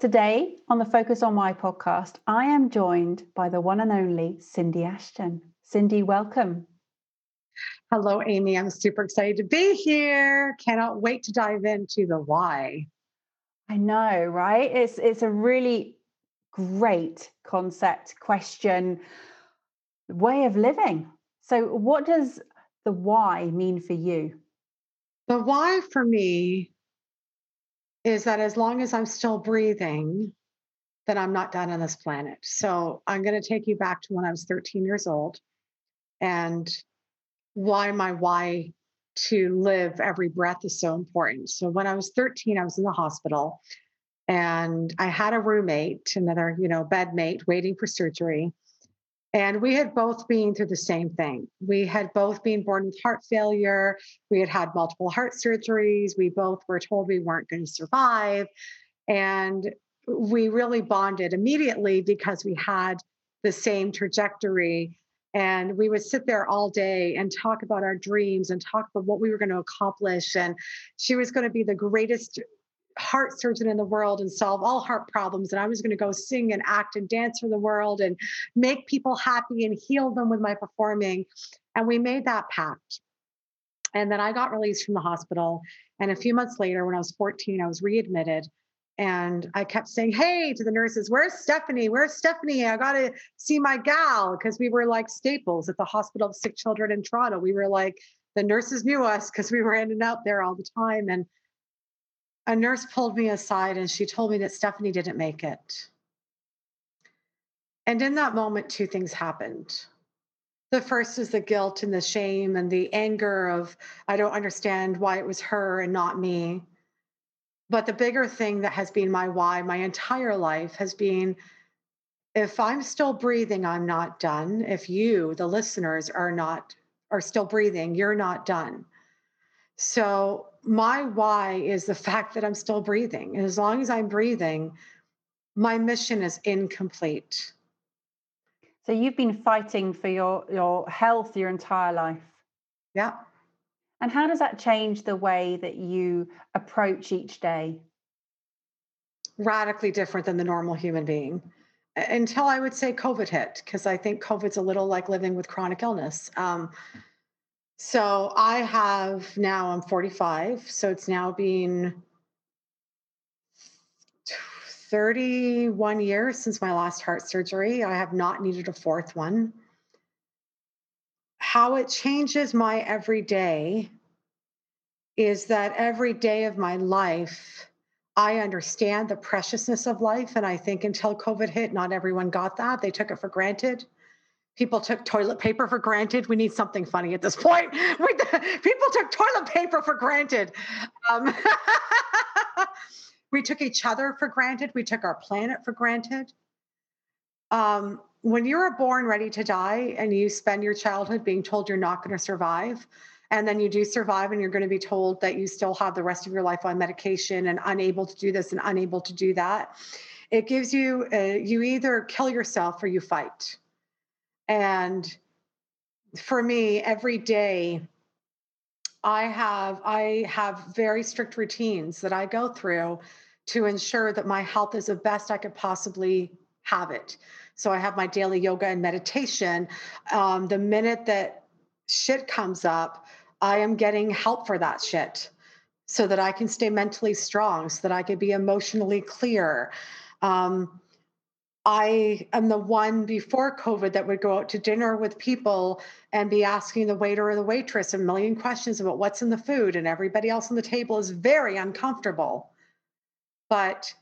Today on the Focus on Why podcast, I am joined by the one and only Cindy Ashton. Cindy, welcome. Hello, Amy. I'm super excited to be here. Cannot wait to dive into the why. I know, right? It's it's a really great concept, question, way of living. So, what does the why mean for you? The why for me is that as long as I'm still breathing, then I'm not done on this planet. So I'm going to take you back to when I was 13 years old and why my why to live every breath is so important. So when I was 13, I was in the hospital and I had a roommate, another, you know, bedmate waiting for surgery. And we had both been through the same thing. We had both been born with heart failure. We had had multiple heart surgeries. We both were told we weren't going to survive. And we really bonded immediately because we had the same trajectory. And we would sit there all day and talk about our dreams and talk about what we were going to accomplish. And she was going to be the greatest heart surgeon in the world and solve all heart problems. And I was going to go sing and act and dance for the world and make people happy and heal them with my performing. And we made that pact. And then I got released from the hospital. And a few months later, when I was 14, I was readmitted. And I kept saying, Hey, to the nurses, where's Stephanie? Where's Stephanie? I got to see my gal. Because we were like staples at the Hospital of Sick Children in Toronto. We were like, the nurses knew us because we were in and out there all the time. And a nurse pulled me aside and she told me that Stephanie didn't make it. And in that moment, two things happened. The first is the guilt and the shame and the anger of, I don't understand why it was her and not me. But the bigger thing that has been my why my entire life has been if I'm still breathing, I'm not done. If you, the listeners, are not are still breathing, you're not done. So my why is the fact that I'm still breathing. And as long as I'm breathing, my mission is incomplete. So you've been fighting for your, your health your entire life. Yeah. And how does that change the way that you approach each day? Radically different than the normal human being. Until I would say COVID hit, because I think COVID's a little like living with chronic illness. Um, so I have now, I'm 45. So it's now been 31 years since my last heart surgery. I have not needed a fourth one. How it changes my everyday is that every day of my life, I understand the preciousness of life. And I think until COVID hit, not everyone got that. They took it for granted people took toilet paper for granted. We need something funny at this point. We, people took toilet paper for granted. Um, we took each other for granted. We took our planet for granted. Um, when you're born ready to die and you spend your childhood being told you're not going to survive, and then you do survive and you're going to be told that you still have the rest of your life on medication and unable to do this and unable to do that, it gives you, uh, you either kill yourself or you fight and for me every day i have i have very strict routines that i go through to ensure that my health is the best i could possibly have it. So i have my daily yoga and meditation. Um, the minute that shit comes up i am getting help for that shit so that i can stay mentally strong so that i can be emotionally clear. Um, I am the one before COVID that would go out to dinner with people and be asking the waiter or the waitress a million questions about what's in the food, and everybody else on the table is very uncomfortable. But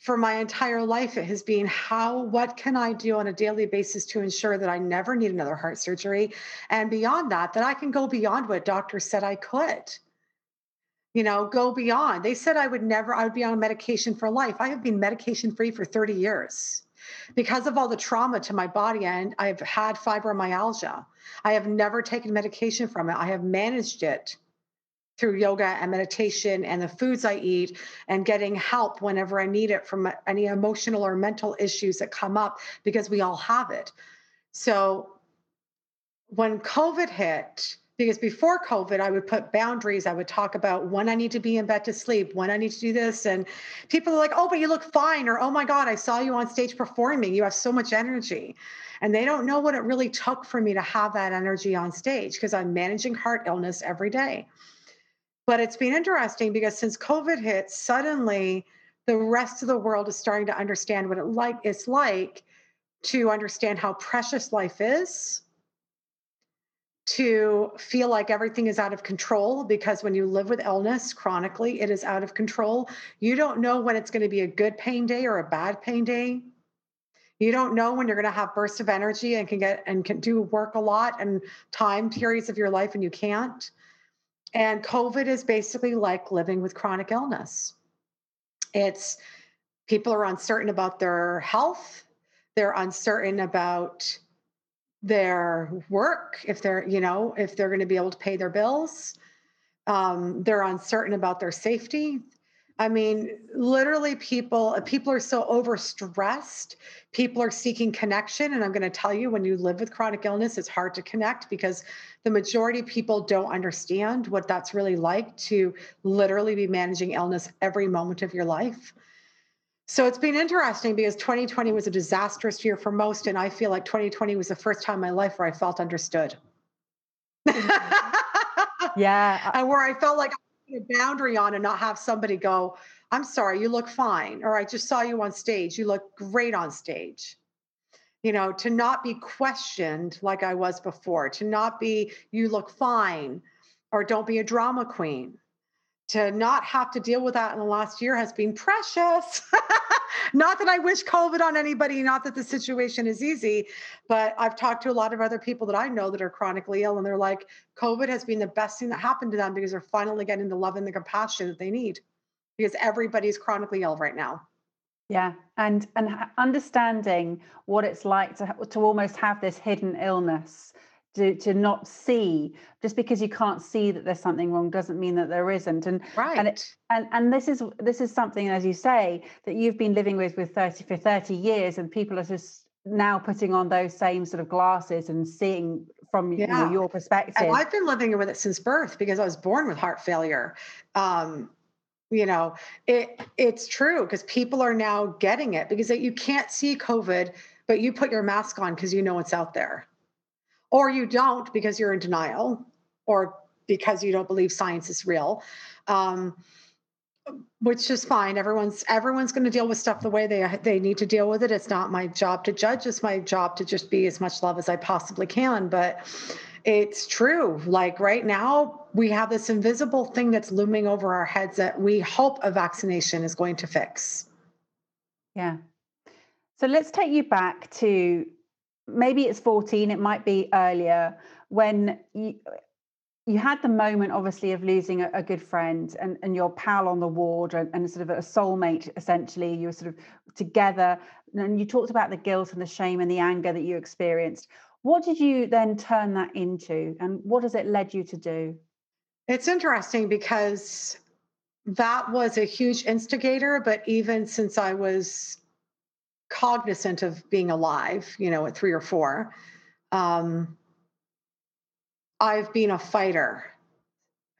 for my entire life, it has been how, what can I do on a daily basis to ensure that I never need another heart surgery? And beyond that, that I can go beyond what doctors said I could you know, go beyond. They said I would never, I would be on medication for life. I have been medication free for 30 years because of all the trauma to my body and I've had fibromyalgia. I have never taken medication from it. I have managed it through yoga and meditation and the foods I eat and getting help whenever I need it from any emotional or mental issues that come up because we all have it. So when COVID hit, because before COVID, I would put boundaries. I would talk about when I need to be in bed to sleep, when I need to do this. And people are like, oh, but you look fine. Or, oh my God, I saw you on stage performing. You have so much energy. And they don't know what it really took for me to have that energy on stage because I'm managing heart illness every day. But it's been interesting because since COVID hit, suddenly the rest of the world is starting to understand what it like it's like to understand how precious life is to feel like everything is out of control because when you live with illness chronically, it is out of control. You don't know when it's going to be a good pain day or a bad pain day. You don't know when you're going to have bursts of energy and can get and can do work a lot and time periods of your life and you can't. And COVID is basically like living with chronic illness. It's people are uncertain about their health, they're uncertain about their work, if they're, you know, if they're going to be able to pay their bills. Um, they're uncertain about their safety. I mean, literally, people people are so overstressed. People are seeking connection, and I'm going to tell you, when you live with chronic illness, it's hard to connect because the majority of people don't understand what that's really like to literally be managing illness every moment of your life. So it's been interesting because 2020 was a disastrous year for most. And I feel like 2020 was the first time in my life where I felt understood. yeah. Uh and where I felt like I put a boundary on and not have somebody go, I'm sorry, you look fine. Or I just saw you on stage. You look great on stage. You know, to not be questioned like I was before, to not be, you look fine, or don't be a drama queen to not have to deal with that in the last year has been precious. not that I wish COVID on anybody, not that the situation is easy, but I've talked to a lot of other people that I know that are chronically ill, and they're like, COVID has been the best thing that happened to them because they're finally getting the love and the compassion that they need because everybody's chronically ill right now. Yeah, and and understanding what it's like to to almost have this hidden illness to, to not see. Just because you can't see that there's something wrong doesn't mean that there isn't. And right and, it, and and this is this is something as you say that you've been living with with 30 for 30 years and people are just now putting on those same sort of glasses and seeing from yeah. you know, your perspective. And i've been living with it since birth because i was born with heart failure. Um, you know it it's true because people are now getting it because you can't see covid but you put your mask on because you know it's out there or you don't because you're in denial or because you don't believe science is real um, which is fine. Everyone's everyone's going to deal with stuff the way they they need to deal with it. It's not my job to judge. It's my job to just be as much love as i possibly can. But it's true. Like right now we have this invisible thing that's looming over our heads that we hope a vaccination is going to fix. Yeah. So let's take you back to maybe it's 14 it might be earlier when you you had the moment obviously of losing a, a good friend and, and your pal on the ward and, and, sort of a soulmate essentially you were sort of together and you talked about the guilt and the shame and the anger that you experienced. What did you then turn that into and what has it led you to do? It's interesting because that was a huge instigator but even since i was cognizant of being alive, you know, at three or four. Um, I've been a fighter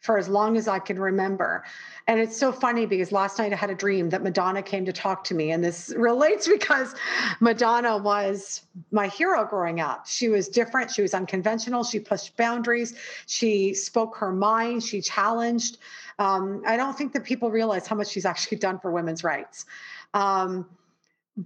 for as long as I can remember. And it's so funny because last night I had a dream that Madonna came to talk to me. And this relates because Madonna was my hero growing up. She was different, she was unconventional, she pushed boundaries, she spoke her mind, she challenged. Um, I don't think that people realize how much she's actually done for women's rights. Um,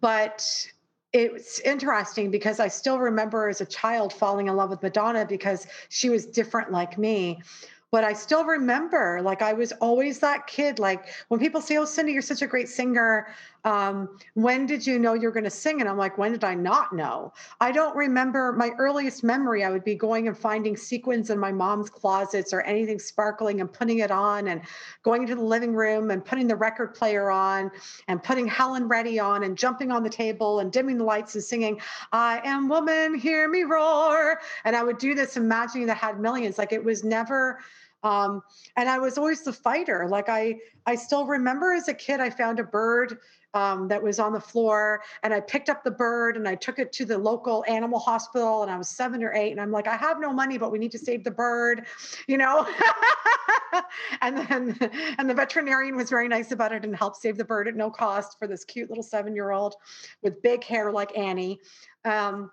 but it's interesting because I still remember as a child falling in love with Madonna because she was different like me. But I still remember, like, I was always that kid. Like, when people say, Oh, Cindy, you're such a great singer, um, when did you know you're going to sing? And I'm like, when did I not know? I don't remember my earliest memory. I would be going and finding sequins in my mom's closets or anything sparkling and putting it on and going into the living room and putting the record player on and putting Helen Reddy on and jumping on the table and dimming the lights and singing, I am woman, hear me roar. And I would do this imagining that had millions. Like it was never um, and I was always the fighter. Like I, I still remember as a kid, I found a bird um, that was on the floor, and I picked up the bird and I took it to the local animal hospital. And I was seven or eight, and I'm like, I have no money, but we need to save the bird, you know. and then, and the veterinarian was very nice about it and helped save the bird at no cost for this cute little seven-year-old with big hair like Annie. Um,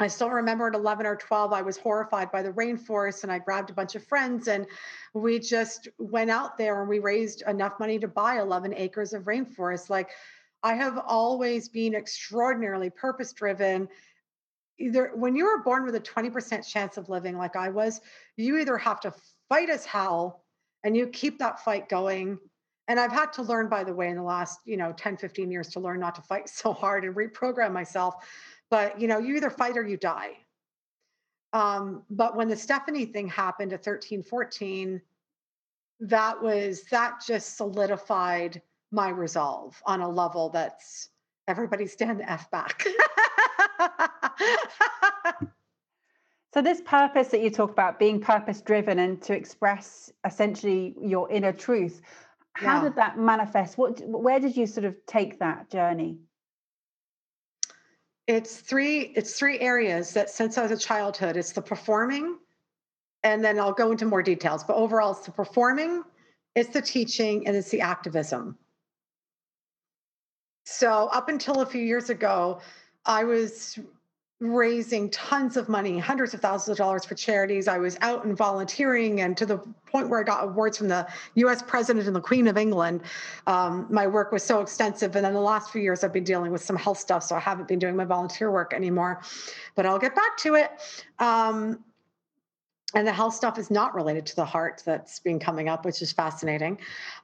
I still remember at 11 or 12, I was horrified by the rainforest and I grabbed a bunch of friends and we just went out there and we raised enough money to buy 11 acres of rainforest. Like I have always been extraordinarily purpose driven. Either when you were born with a 20% chance of living, like I was, you either have to fight as hell and you keep that fight going and i've had to learn by the way in the last you know 10 15 years to learn not to fight so hard and reprogram myself but you know you either fight or you die. Um, but when the stephanie thing happened at 13 14 that was that just solidified my resolve on a level that's everybody stand the f back. So this purpose that you talk about being purpose driven and to express essentially your inner truth how yeah. did that manifest? What where did you sort of take that journey it's three it's three areas that since i was a childhood it's the performing and then i'll go into more details but overall it's the performing it's the teaching and it's the activism. So up until a few years ago i was raising tons of money, hundreds of thousands of dollars for charities. I was out and volunteering, and to the point where I got awards from the US President and the Queen of England. Um, my work was so extensive. And then the last few years, I've been dealing with some health stuff, so I haven't been doing my volunteer work anymore. But I'll get back to it. Um, and the health stuff is not related to the heart that's been coming up which is fascinating.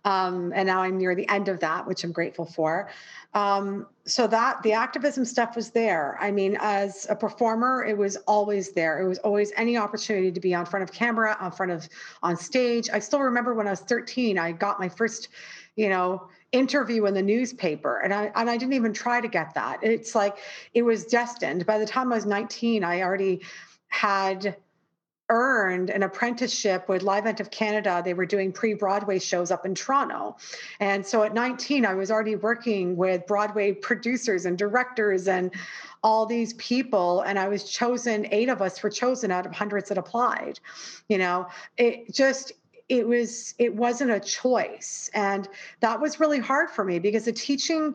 Um, and now i'm near the end of that which i'm grateful for. Um, so that the activism stuff was there. I mean as a performer it was always there. It was always any opportunity to be on front of camera on front of on stage. I still remember when i was 13 i got my first you know interview in the newspaper. And I and I didn't even try to get that. It's like it was destined. By the time I was 19, I already had earned an apprenticeship with Livent of Canada. They were doing pre Broadway shows up in Toronto. And so at 19, I was already working with Broadway producers and directors and all these people. And I was chosen, eight of us were chosen out of hundreds that applied. You know, it just, it was it wasn't a choice and that was really hard for me because the teaching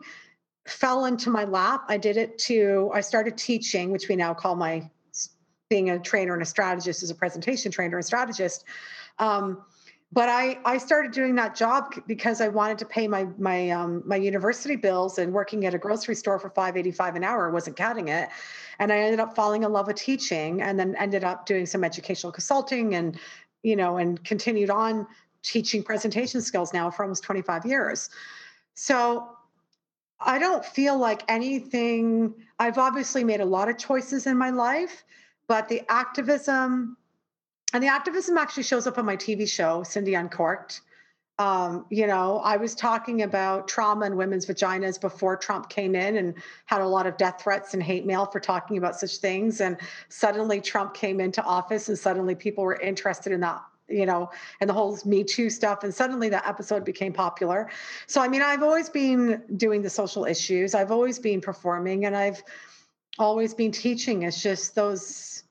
fell into my lap i did it to i started teaching which we now call my being a trainer and a strategist as a presentation trainer and strategist. Um, but I, I started doing that job because I wanted to pay my my um, my university bills and working at a grocery store for five eighty five an hour wasn't cutting it, and I ended up falling in love with teaching and then ended up doing some educational consulting and you know and continued on teaching presentation skills now for almost twenty five years. So I don't feel like anything. I've obviously made a lot of choices in my life, but the activism, and the activism actually shows up on my TV show, Cindy Uncorked. Um, you know, I was talking about trauma in women's vaginas before Trump came in and had a lot of death threats and hate mail for talking about such things. And suddenly Trump came into office and suddenly people were interested in that you know, and the whole Me Too stuff. And suddenly that episode became popular. So, I mean, I've always been doing the social issues, I've always been performing, and I've always been teaching. It's just those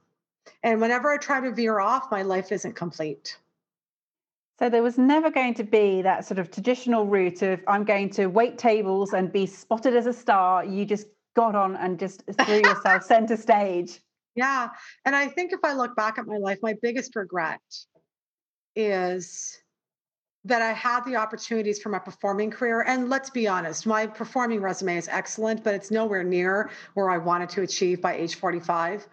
and whenever I try to veer off, my life isn't complete. So there was never going to be that sort of traditional route of I'm going to wait tables and be spotted as a star. You just got on and just threw yourself center stage. Yeah. And I think if I look back at my life, my biggest regret is that I had the opportunities for my performing career. And let's be honest, my performing resume is excellent, but it's nowhere near where I wanted to achieve by age 45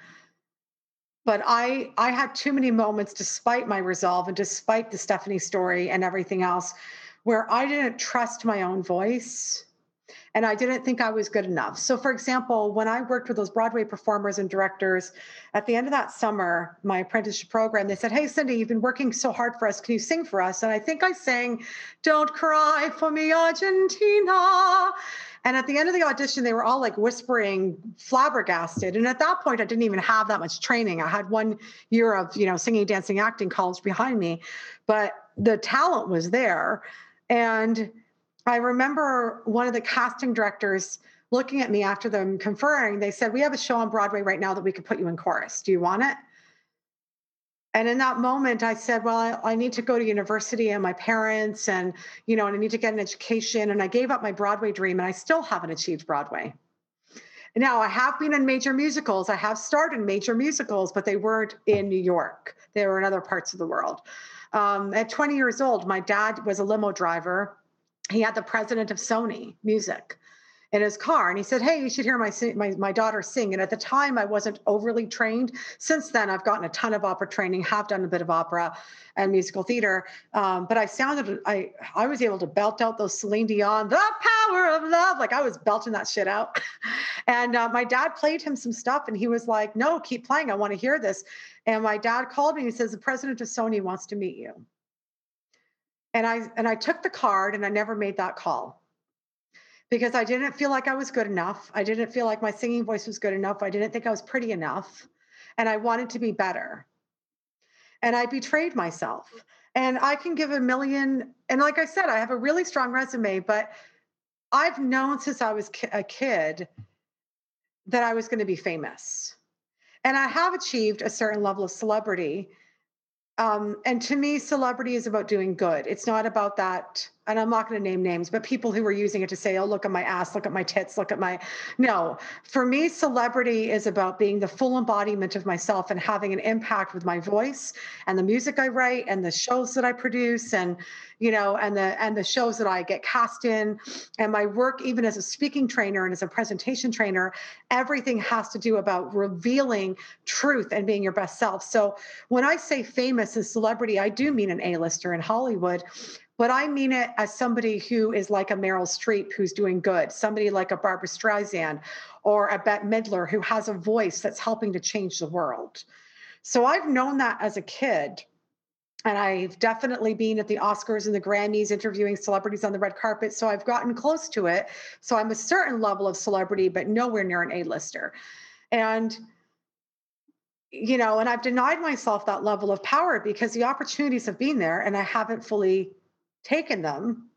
but i i had too many moments despite my resolve and despite the stephanie story and everything else where i didn't trust my own voice and I didn't think I was good enough. So, for example, when I worked with those Broadway performers and directors, at the end of that summer, my apprenticeship program, they said, Hey, Cindy, you've been working so hard for us. Can you sing for us? And I think I sang, Don't Cry for Me, Argentina. And at the end of the audition, they were all like whispering, flabbergasted. And at that point, I didn't even have that much training. I had one year of, you know, singing, dancing, acting college behind me, but the talent was there. And I remember one of the casting directors looking at me after them conferring. They said, We have a show on Broadway right now that we could put you in chorus. Do you want it? and in that moment i said well I, I, need to go to university and my parents and you know and i need to get an education and i gave up my broadway dream and i still haven't achieved broadway now i have been in major musicals i have starred in major musicals but they weren't in new york they were in other parts of the world um, at 20 years old my dad was a limo driver he had the president of sony music in his car and he said hey you should hear my, my my daughter sing. And at the time i wasn't overly trained. Since then i've gotten a ton of opera training have done a bit of opera and musical theater um, but i sounded i i was able to belt out those celine dion the power of love like i was belting that shit out. And uh, my dad played him some stuff and he was like no keep playing i want to hear this. And my dad called me he says the president of sony wants to meet you and i and i took the card and i never made that call because I didn't feel like I was good enough. I didn't feel like my singing voice was good enough. I didn't think I was pretty enough. And I wanted to be better. And I betrayed myself. And I can give a million. And like I said, I have a really strong resume, but I've known since I was a kid that I was going to be famous. And I have achieved a certain level of celebrity. Um, and to me, celebrity is about doing good. It's not about that and I'm not going to name names, but people who were using it to say, oh, look at my ass, look at my tits, look at my. No, for me, celebrity is about being the full embodiment of myself and having an impact with my voice and the music I write and the shows that I produce and, you know, and the and the shows that I get cast in and my work, even as a speaking trainer and as a presentation trainer, everything has to do about revealing truth and being your best self. So when I say famous as celebrity, I do mean an A-lister in Hollywood but I mean it as somebody who is like a Meryl Streep who's doing good, somebody like a Barbra Streisand or a Bette Midler who has a voice that's helping to change the world. So I've known that as a kid. And I've definitely been at the Oscars and the Grammys interviewing celebrities on the red carpet. So I've gotten close to it. So I'm a certain level of celebrity, but nowhere near an A-lister. And you know, and I've denied myself that level of power because the opportunities have been there and I haven't fully taken them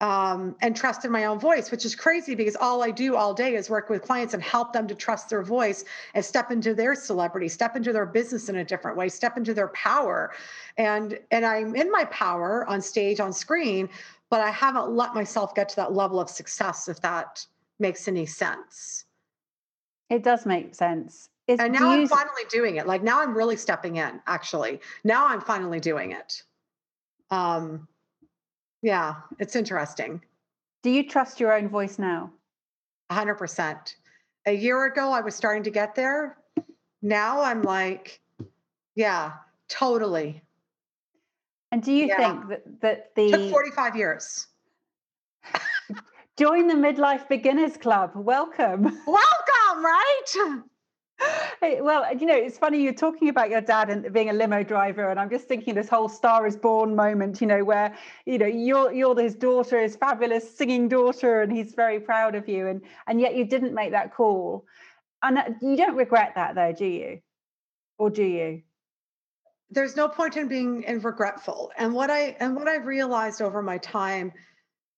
um, and trusted my own voice, which is crazy because all I do all day is work with clients and help them to trust their voice and step into their celebrity, step into their business in a different way, step into their power. And and I'm in my power on stage, on screen, but I haven't let myself get to that level of success, if that makes any sense. It does make sense. It's, and now I'm finally doing it. Like now I'm really stepping in, actually. Now I'm finally doing it um, yeah, it's interesting. Do you trust your own voice now? 100%. A year ago, I was starting to get there. Now I'm like, yeah, totally. And do you yeah. think that, that the. Took 45 years. Join the Midlife Beginners Club. Welcome. Welcome, right? well, you know, it's funny you're talking about your dad and being a limo driver, and I'm just thinking this whole Star is Born moment, you know, where you know you're you're his daughter, his fabulous singing daughter, and he's very proud of you, and and yet you didn't make that call, and uh, you don't regret that though, do you, or do you? There's no point in being in regretful, and what I and what I've realized over my time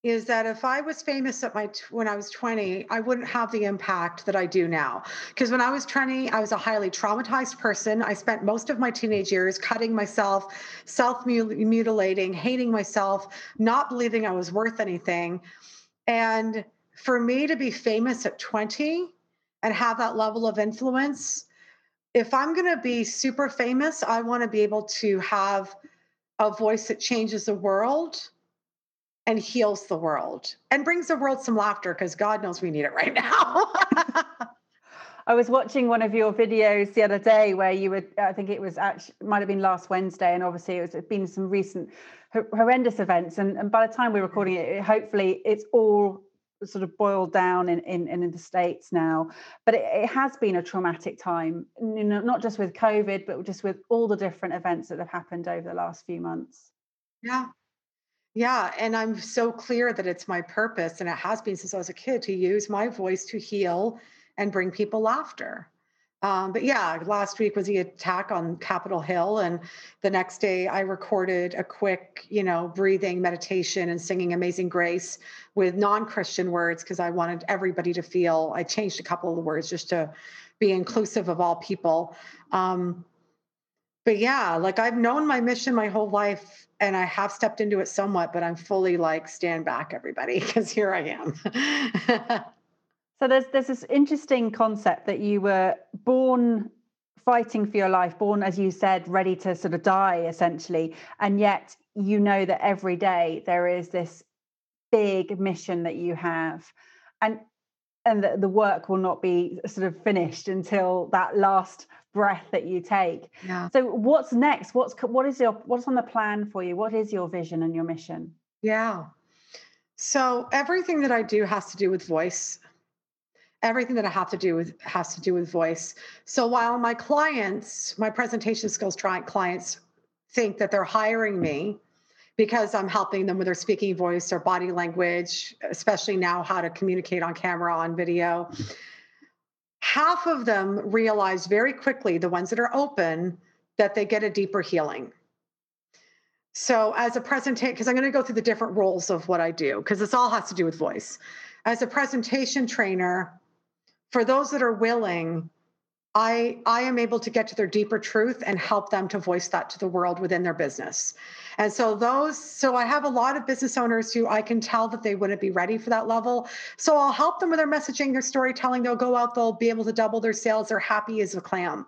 is that if I was famous at my when I was 20, I wouldn't have the impact that I do now. Because when I was 20, I was a highly traumatized person. I spent most of my teenage years cutting myself, self-mutilating, hating myself, not believing I was worth anything. And for me to be famous at 20 and have that level of influence, if I'm going to be super famous, I want to be able to have a voice that changes the world and heals the world and brings the world some laughter because God knows we need it right now. I was watching one of your videos the other day where you were, I think it was actually, might have been last Wednesday, and obviously it was been some recent horrendous events. And, and by the time we're recording it, hopefully it's all sort of boiled down in, in, in the States now. But it, it, has been a traumatic time, you know, not just with COVID, but just with all the different events that have happened over the last few months. Yeah. Yeah. And I'm so clear that it's my purpose, and it has been since I was a kid, to use my voice to heal and bring people laughter. Um, but yeah, last week was the attack on Capitol Hill, and the next day I recorded a quick, you know, breathing meditation and singing "Amazing Grace" with non-Christian words because I wanted everybody to feel. I changed a couple of the words just to be inclusive of all people. Um, but yeah, like I've known my mission my whole life, and I have stepped into it somewhat, but I'm fully like stand back, everybody, because here I am. So there's there's this interesting concept that you were born fighting for your life, born as you said, ready to sort of die essentially, and yet you know that every day there is this big mission that you have, and and the, the work will not be sort of finished until that last breath that you take. Yeah. So what's next? What's what is your what's on the plan for you? What is your vision and your mission? Yeah. So everything that I do has to do with voice everything that I have to do with has to do with voice. So while my clients, my presentation skills clients think that they're hiring me because I'm helping them with their speaking voice or body language, especially now how to communicate on camera, on video. Half of them realize very quickly, the ones that are open, that they get a deeper healing. So, as a presentation, because I'm going to go through the different roles of what I do, because this all has to do with voice. As a presentation trainer, for those that are willing I, I am able to get to their deeper truth and help them to voice that to the world within their business. And so those, so I have a lot of business owners who I can tell that they wouldn't be ready for that level. So I'll help them with their messaging, their storytelling. They'll go out, they'll be able to double their sales. They're happy as a clam.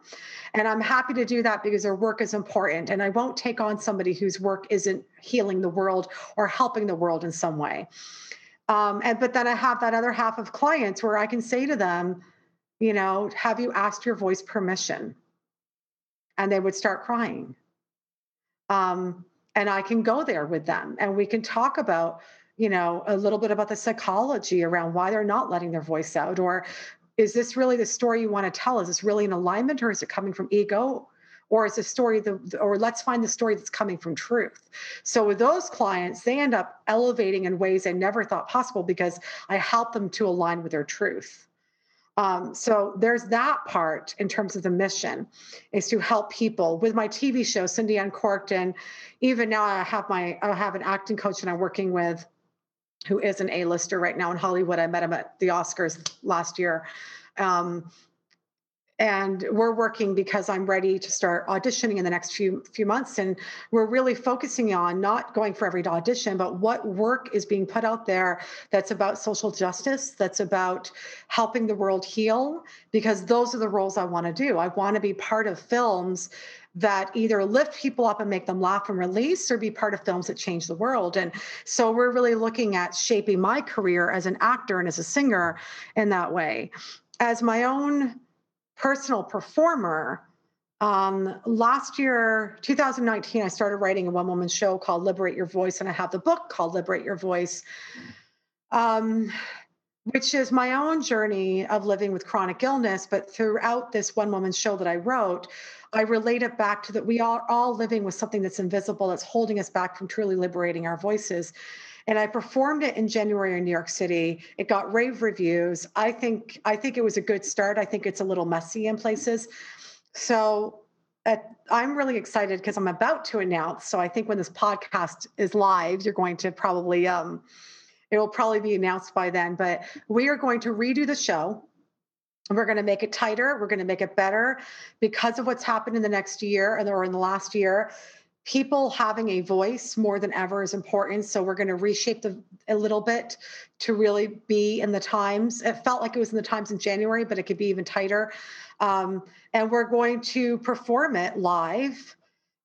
And I'm happy to do that because their work is important. And I won't take on somebody whose work isn't healing the world or helping the world in some way. Um, and but then I have that other half of clients where I can say to them, you know, have you asked your voice permission? And they would start crying. Um, and I can go there with them and we can talk about, you know, a little bit about the psychology around why they're not letting their voice out. Or is this really the story you want to tell? Is this really in alignment or is it coming from ego? or is the story the or let's find the story that's coming from truth so with those clients they end up elevating in ways i never thought possible because i help them to align with their truth um, so there's that part in terms of the mission is to help people. With my tv show cindy uncorked and even now i have my i have an acting coach and i'm working with who is an a-lister right now in hollywood. I met him at the oscars last year. Um, and we're working because I'm ready to start auditioning in the next few few months. And we're really focusing on not going for every audition but what work is being put out there that's about social justice that's about helping the world heal because those are the roles I want to do. I want to be part of films that either lift people up and make them laugh and release or be part of films that change the world. And so we're really looking at shaping my career as an actor and as a singer in that way. As my own personal performer, um, last year, 2019, I started writing a one woman show called Liberate Your Voice, and I have the book called Liberate Your Voice, um, which is my own journey of living with chronic illness. But throughout this one woman show that I wrote, I relate it back to that we are all living with something that's invisible, that's holding us back from truly liberating our voices and I performed it in January in New York City. It got rave reviews. I think I think it was a good start. I think it's a little messy in places. So at, I'm really excited because I'm about to announce. So I think when this podcast is live, you're going to probably um, it will probably be announced by then. But we are going to redo the show. We're going to make it tighter. We're going to make it better because of what's happened in the next year and or in the last year people having a voice more than ever is important. So we're going to reshape the a little bit to really be in the times. It felt like it was in the times in January, but it could be even tighter. Um, and we're going to perform it live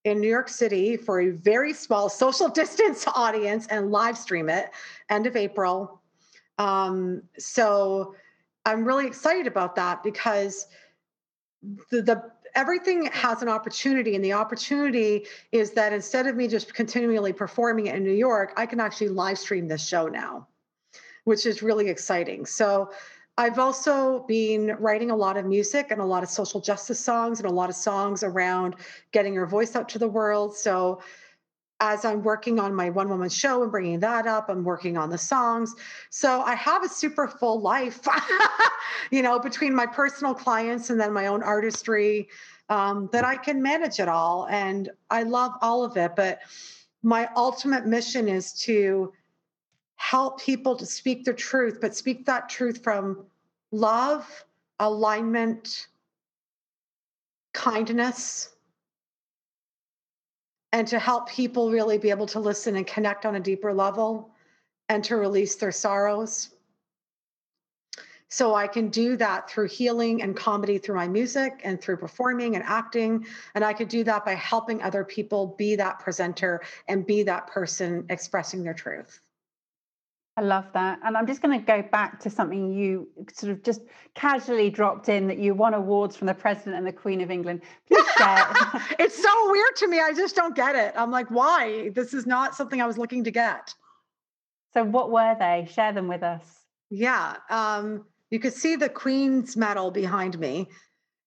in New York City for a very small social distance audience and live stream it end of April. Um, so I'm really excited about that because the, the everything has an opportunity and the opportunity is that instead of me just continually performing it in new york i can actually live stream this show now which is really exciting. So I've also been writing a lot of music and a lot of social justice songs and a lot of songs around getting your voice out to the world. So as I'm working on my one woman show and bringing that up, I'm working on the songs. So I have a super full life, you know, between my personal clients and then my own artistry um, that I can manage it all. And I love all of it. But my ultimate mission is to help people to speak the truth, but speak that truth from love, alignment, kindness, and to help people really be able to listen and connect on a deeper level and to release their sorrows. So I can do that through healing and comedy through my music and through performing and acting. And I could do that by helping other people be that presenter and be that person expressing their truth. I love that. And I'm just going to go back to something you sort of just casually dropped in that you won awards from the President and the Queen of England. Please share. it's so weird to me. I just don't get it. I'm like, why? This is not something I was looking to get. So, what were they? Share them with us. Yeah. Um, you could see the Queen's medal behind me.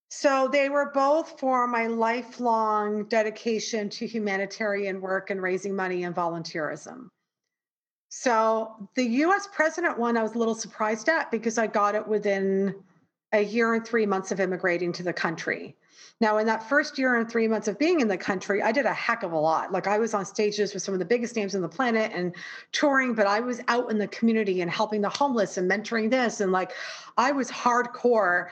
So, they were both for my lifelong dedication to humanitarian work and raising money and volunteerism. So the US president one, I was a little surprised at because I got it within a year and three months of immigrating to the country. Now, in that first year and three months of being in the country, I did a heck of a lot. Like I was on stages with some of the biggest names on the planet and touring, but I was out in the community and helping the homeless and mentoring this. And like I was hardcore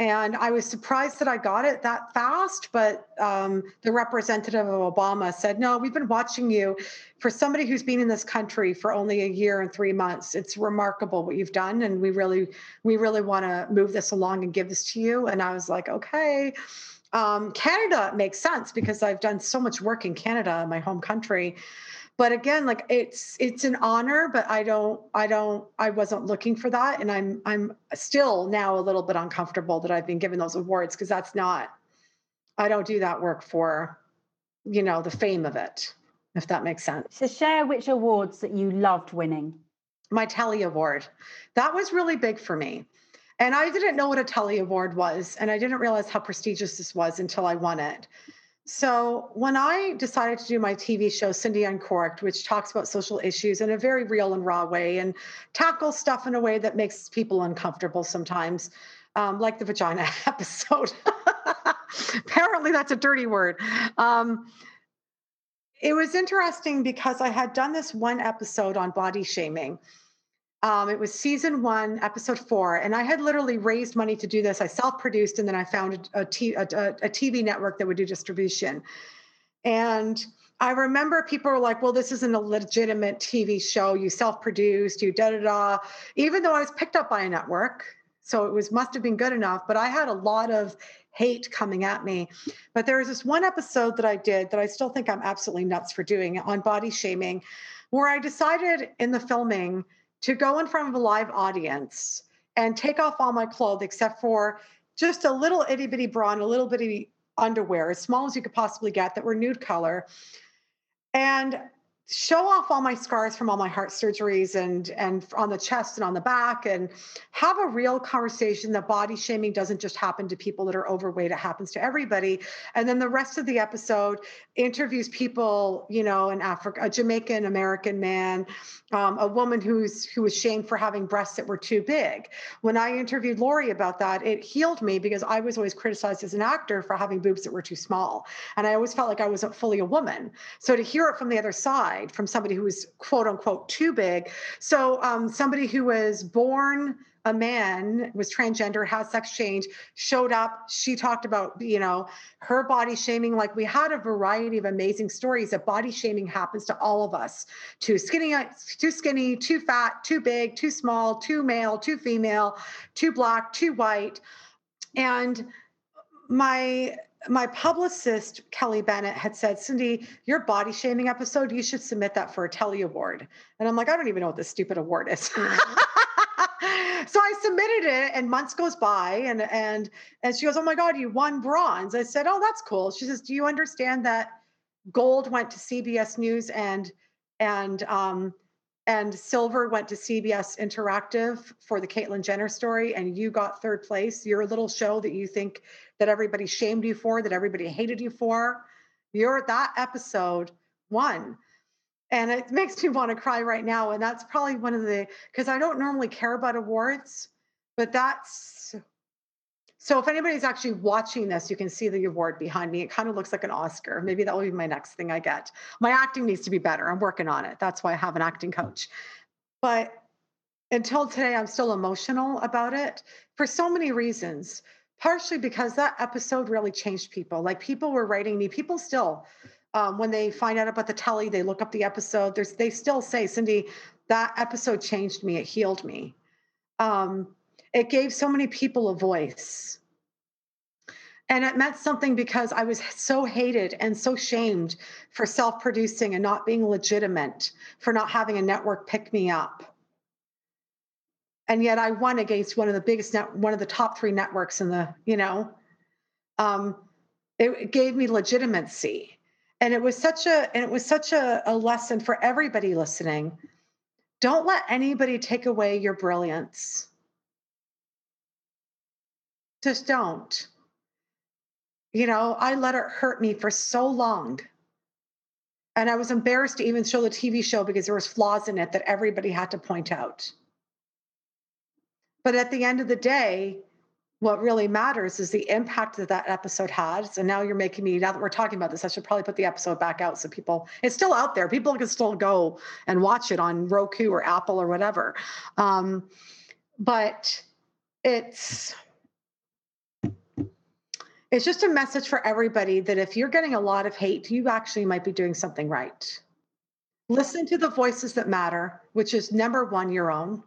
and I was surprised that I got it that fast. But um, the representative of Obama said, No, we've been watching you. For somebody who's been in this country for only a year and three months, it's remarkable what you've done. And we really, we really want to move this along and give this to you. And I was like, Okay. Um, Canada makes sense because I've done so much work in Canada, my home country but again like it's it's an honor but i don't i don't i wasn't looking for that and i'm i'm still now a little bit uncomfortable that i've been given those awards because that's not i don't do that work for you know the fame of it if that makes sense. So share which awards that you loved winning. My telly award. That was really big for me and i didn't know what a telly award was and i didn't realize how prestigious this was until i won it so, when I decided to do my TV show, Cindy Uncorked, which talks about social issues in a very real and raw way and tackles stuff in a way that makes people uncomfortable sometimes, um, like the vagina episode. Apparently, that's a dirty word. Um, it was interesting because I had done this one episode on body shaming um, it was season one, episode four, and I had literally raised money to do this. I self-produced, and then I found a, TV network that would do distribution. And I remember people were like, "Well, this isn't a legitimate TV show. You self-produced. You da da da." Even though I was picked up by a network, so it was must have been good enough. But I had a lot of hate coming at me. But there was this one episode that I did that I still think I'm absolutely nuts for doing on body shaming, where I decided in the filming to go in front of a live audience and take off all my clothes except for just a little itty bitty bra and a little bitty underwear, as small as you could possibly get, that were nude color. And show off all my scars from all my heart surgeries and and on the chest and on the back and have a real conversation that body shaming doesn't just happen to people that are overweight. It happens to everybody. And then the rest of the episode interviews people you know in africa a jamaican american man um, a woman who's who was shamed for having breasts that were too big. When i interviewed lori about that it healed me because i was always criticized as an actor for having boobs that were too small. And i always felt like i wasn't fully a woman. So to hear it from the other side side from somebody who was quote unquote too big. So um, somebody who was born a man was transgender has sex change showed up. She talked about you know her body shaming. Like we had a variety of amazing stories that body shaming happens to all of us. Too skinny too skinny too fat too big too small too male too female too black too white. And my my publicist kelly bennett had said cindy your body shaming episode you should submit that for a telly award. And i'm like i don't even know what this stupid award is. Mm-hmm. so i submitted it and months goes by and and and she goes oh my god you won bronze. I said oh that's cool. She says do you understand that gold went to cbs news and and um and silver went to CBS Interactive for the Caitlyn Jenner story, and you got third place. Your little show that you think that everybody shamed you for, that everybody hated you for, you're that episode won. And it makes me want to cry right now. And that's probably one of the because I don't normally care about awards, but that's so if anybody's actually watching this, you can see the award behind me. It kind of looks like an Oscar. Maybe that will be my next thing I get. My acting needs to be better. I'm working on it. That's why I have an acting coach. But until today, I'm still emotional about it for so many reasons. Partially because that episode really changed people. Like people were writing me, people still, um, when they find out about the telly, they look up the episode. There's, they still say, Cindy, that episode changed me. It healed me. Um, it gave so many people a voice. And it meant something because I was so hated and so shamed for self producing and not being legitimate, for not having a network pick me up. And yet I won against one of the biggest, net, one of the top three networks in the, you know, um, it, it gave me legitimacy. And it was such a, and it was such a, a lesson for everybody listening. Don't let anybody take away your brilliance just don't. You know, I let it hurt me for so long. And I was embarrassed to even show the TV show because there was flaws in it that everybody had to point out. But at the end of the day, what really matters is the impact that that episode had. So now you're making me, now that we're talking about this, I should probably put the episode back out so people, it's still out there. People can still go and watch it on Roku or Apple or whatever. Um, but it's, it's just a message for everybody that if you're getting a lot of hate, you actually might be doing something right. Listen to the voices that matter, which is number one, your own.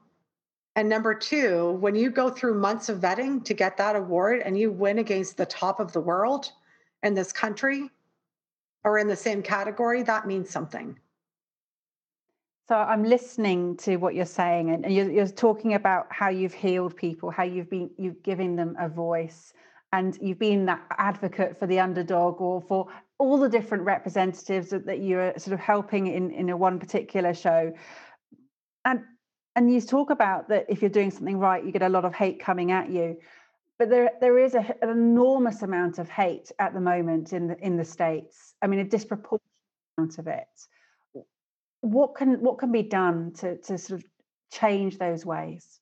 And number two, when you go through months of vetting to get that award and you win against the top of the world in this country or in the same category, that means something. So I'm listening to what you're saying, and you're, you're talking about how you've healed people, how you've been you've giving them a voice, and you've been that advocate for the underdog or for all the different representatives that, that you're sort of helping in in a one particular show. And and you talk about that if you're doing something right you get a lot of hate coming at you. But there there is a, an enormous amount of hate at the moment in the in the states. I mean a disproportionate amount of it. What can what can be done to to sort of change those ways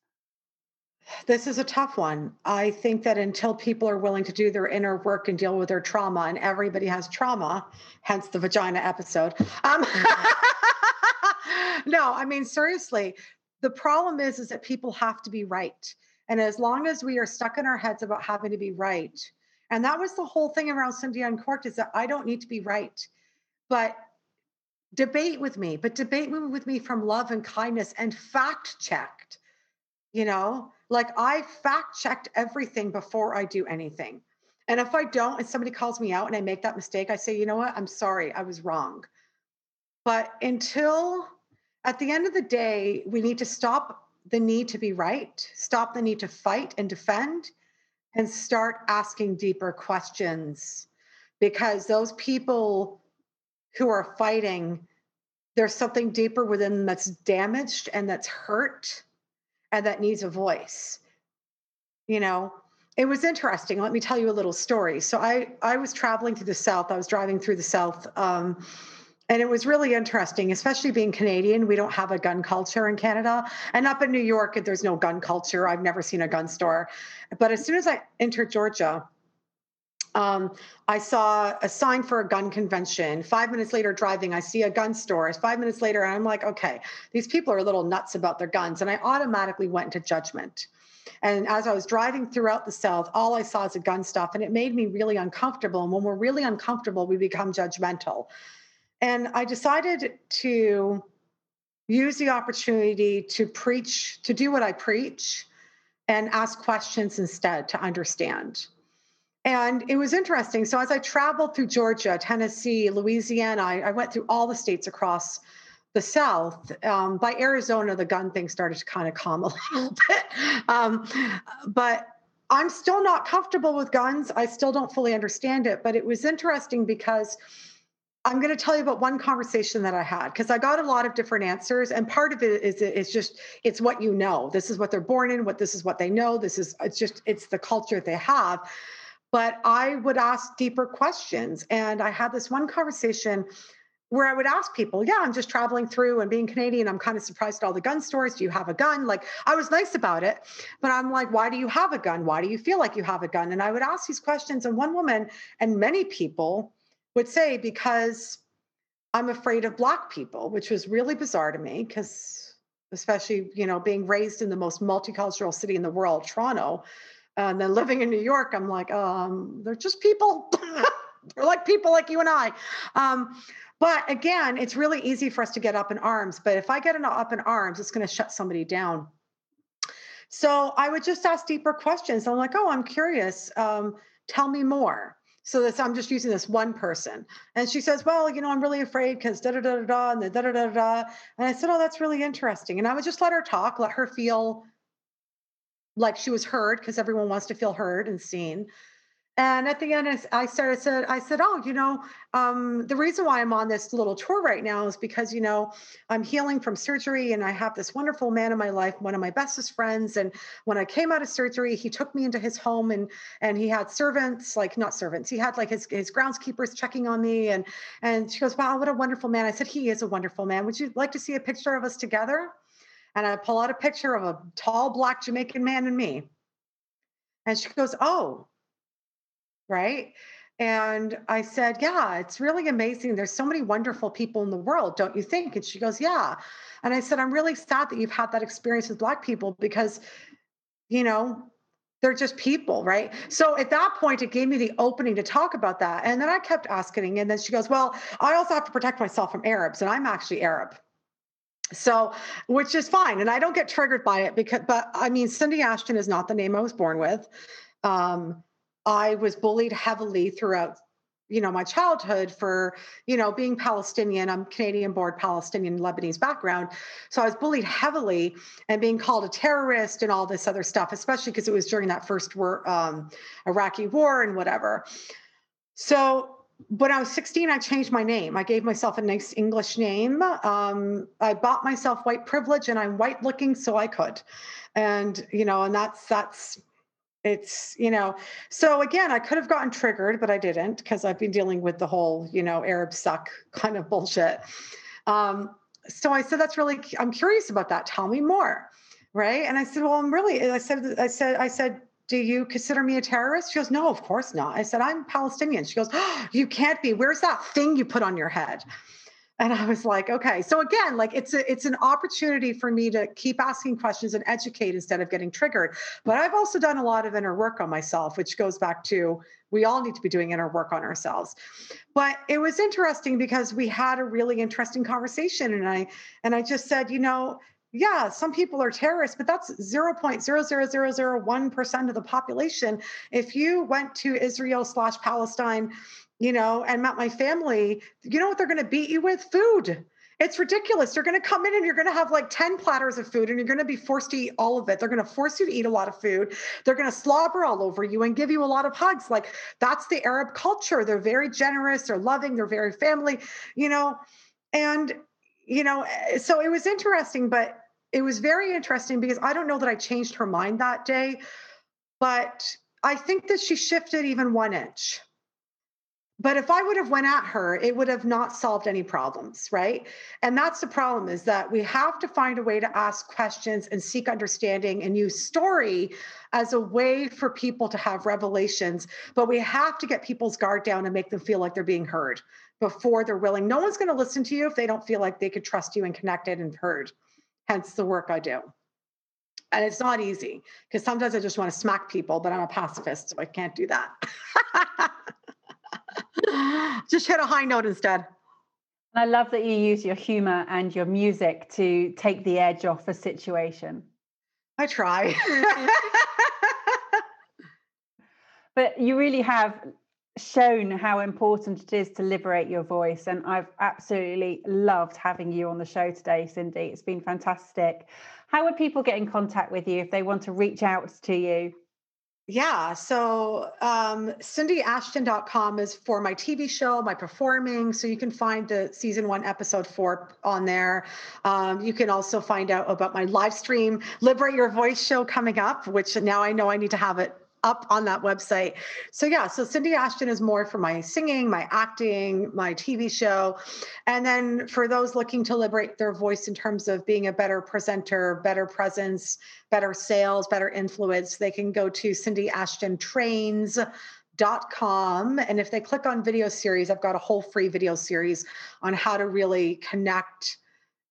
this is a tough one. I think that until people are willing to do their inner work and deal with their trauma, and everybody has trauma, hence the vagina episode. Um, no, I mean seriously, the problem is is that people have to be right, and as long as we are stuck in our heads about having to be right, and that was the whole thing around Cindy court is that I don't need to be right, but debate with me, but debate with me from love and kindness and fact checked. You know, like I fact checked everything before I do anything. And if I don't, and somebody calls me out and I make that mistake, I say, you know what? I'm sorry, I was wrong. But until at the end of the day, we need to stop the need to be right, stop the need to fight and defend, and start asking deeper questions. Because those people who are fighting, there's something deeper within them that's damaged and that's hurt and that needs a voice you know? It was interesting let me tell you a little story. So i i was traveling through the south i was driving through the south um, and it was really interesting especially being canadian we don't have a gun culture in canada and up in new york there's no gun culture i've never seen a gun store. But as soon as i entered georgia um, I saw a sign for a gun convention. Five minutes later, driving, I see a gun store. Five minutes later, I'm like, okay, these people are a little nuts about their guns. And I automatically went into judgment. And as I was driving throughout the South, all I saw is a gun stuff, and it made me really uncomfortable. And when we're really uncomfortable, we become judgmental. And I decided to use the opportunity to preach, to do what I preach, and ask questions instead to understand. And it was interesting. So as I traveled through Georgia, Tennessee, Louisiana, I, I went through all the states across the South. Um, by Arizona, the gun thing started to kind of calm a little bit. Um, but I'm still not comfortable with guns. I still don't fully understand it. But it was interesting because I'm going to tell you about one conversation that I had because I got a lot of different answers, and part of it is it's just it's what you know. This is what they're born in. What this is what they know. This is it's just it's the culture they have. But I would ask deeper questions, and I had this one conversation where I would ask people, yeah, I'm just traveling through and being Canadian, I'm kind of surprised at all the gun stores. Do you have a gun? Like I was nice about it, but I'm like, why do you have a gun? Why do you feel like you have a gun? And I would ask these questions. And one woman and many people would say, because I'm afraid of Black people, which was really bizarre to me because, especially, you know, being raised in the most multicultural city in the world, Toronto, and then living in New York, I'm like, um, they're just people. they're like people like you and I. Um, but again, it's really easy for us to get up in arms. But if I get an, up in arms, it's going to shut somebody down. So I would just ask deeper questions. I'm like, oh, I'm curious. Um, tell me more. So that's I'm just using this one person. And she says, Well, you know, I'm really afraid because da da da da da and da da da da. And I said, Oh, that's really interesting. And I would just let her talk, let her feel like she was heard because everyone wants to feel heard and seen. And at the end, I started said, I said, oh, you know, um, the reason why I'm on this little tour right now is because, you know, I'm healing from surgery and I have this wonderful man in my life, one of my bestest friends. And when I came out of surgery, he took me into his home and and he had servants, like not servants, he had like his, his groundskeepers checking on me. And and she goes, Wow, what a wonderful man. I said, He is a wonderful man. Would you like to see a picture of us together? And I pull out a picture of a tall black Jamaican man and me. And she goes, Oh, right? And I said, Yeah, it's really amazing. There's so many wonderful people in the world, don't you think? And she goes, Yeah. And I said, I'm really sad that you've had that experience with Black people because, you know, they're just people, right? So at that point, it gave me the opening to talk about that. And then I kept asking. And then she goes, Well, I also have to protect myself from Arabs, and I'm actually Arab. So, which is fine. And I don't get triggered by it because, but I mean, Cindy Ashton is not the name I was born with. Um, I was bullied heavily throughout you know my childhood for you know being palestinian i'm canadian born palestinian lebanese background so i was bullied heavily and being called a terrorist and all this other stuff especially because it was during that first war um, iraqi war and whatever so when i was 16 i changed my name. I gave myself a nice english name. Um, i bought myself white privilege and i'm white looking so i could. And you know and that's that's it's you know so again i could have gotten triggered but i didn't because i've been dealing with the whole you know arab suck kind of bullshit. Um, so i said that's really i'm curious about that. Tell me more. Right? And i said well i'm really i said i said i said do you consider me a terrorist? She goes no of course not. I said i'm palestinian. She goes oh, you can't be. Where's that thing you put on your head? And i was like okay. So again like it's a it's an opportunity for me to keep asking questions and educate instead of getting triggered. But i've also done a lot of inner work on myself which goes back to we all need to be doing inner work on ourselves. But it was interesting because we had a really interesting conversation and i and i just said you know yeah, some people are terrorists, but that's 0.00001% of the population. If you went to Israel slash Palestine you know, and met my family, you know what they're going to beat you with? Food. It's ridiculous. You're going to come in and you're going to have like 10 platters of food and you're going to be forced to eat all of it. They're going to force you to eat a lot of food. They're going to slobber all over you and give you a lot of hugs. Like that's the Arab culture. They're very generous, they're loving, they're very family, you know. And, you know, eh, so it was interesting, but it was very interesting because I don't know that I changed her mind that day, but I think that she shifted even one inch. But if i would have went at her it would have not solved any problems right? And that's the problem is that we have to find a way to ask questions and seek understanding and use story as a way for people to have revelations but we have to get people's guard down and make them feel like they're being heard before they're willing. No one's going to listen to you if they don't feel like they could trust you and connected and heard hence the work i do and it's not easy because sometimes i just want to smack people but i'm a pacifist so i can't do that Just hit a high note instead. I love that you use your humor and your music to take the edge off a situation. I try. but you really have shown how important it is to liberate your voice. And I've absolutely loved having you on the show today, Cindy. It's been fantastic. How would people get in contact with you if they want to reach out to you? Yeah. So um, cindyashton.com is for my TV show, my performing. So you can find the season one, episode four on there. Um, you can also find out about my live stream, Liberate Your Voice show coming up, which now I know I need to have it up on that website. So yeah, so Cindy Ashton is more for my singing, my acting, my TV show. And then for those looking to liberate their voice in terms of being a better presenter, better presence, better sales, better influence, they can go to Cindy Ashton Trains dot com and if they click on video series i've got a whole free video series on how to really connect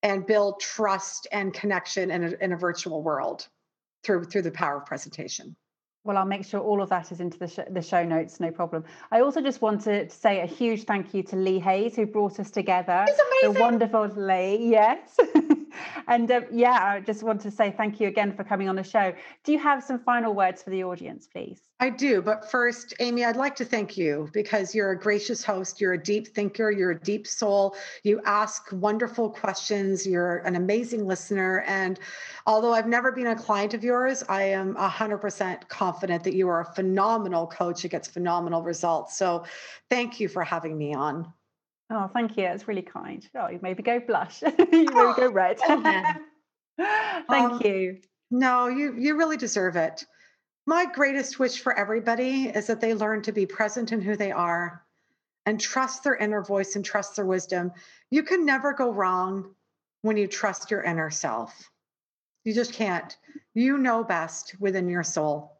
and build trust and connection in a, in a virtual world through through the power of presentation well, I'll make sure all of that is into the, sh- the show notes, no problem. I also just want to say a huge thank you to Lee Hayes, who brought us together. It's amazing. The wonderful Lee, yes. and um, yeah, I just want to say thank you again for coming on the show. Do you have some final words for the audience, please? I do. But first, Amy, I'd like to thank you because you're a gracious host. You're a deep thinker. You're a deep soul. You ask wonderful questions. You're an amazing listener. And although I've never been a client of yours, I am 100% confident that you are a phenomenal coach who gets phenomenal results. So thank you for having me on. Oh, thank you. It's really kind. Oh, you maybe go blush. you maybe oh, go red. Oh, thank um, you. No, you you really deserve it. My greatest wish for everybody is that they learn to be present in who they are and trust their inner voice and trust their wisdom. You can never go wrong when you trust your inner self. You just can't. You know best within your soul.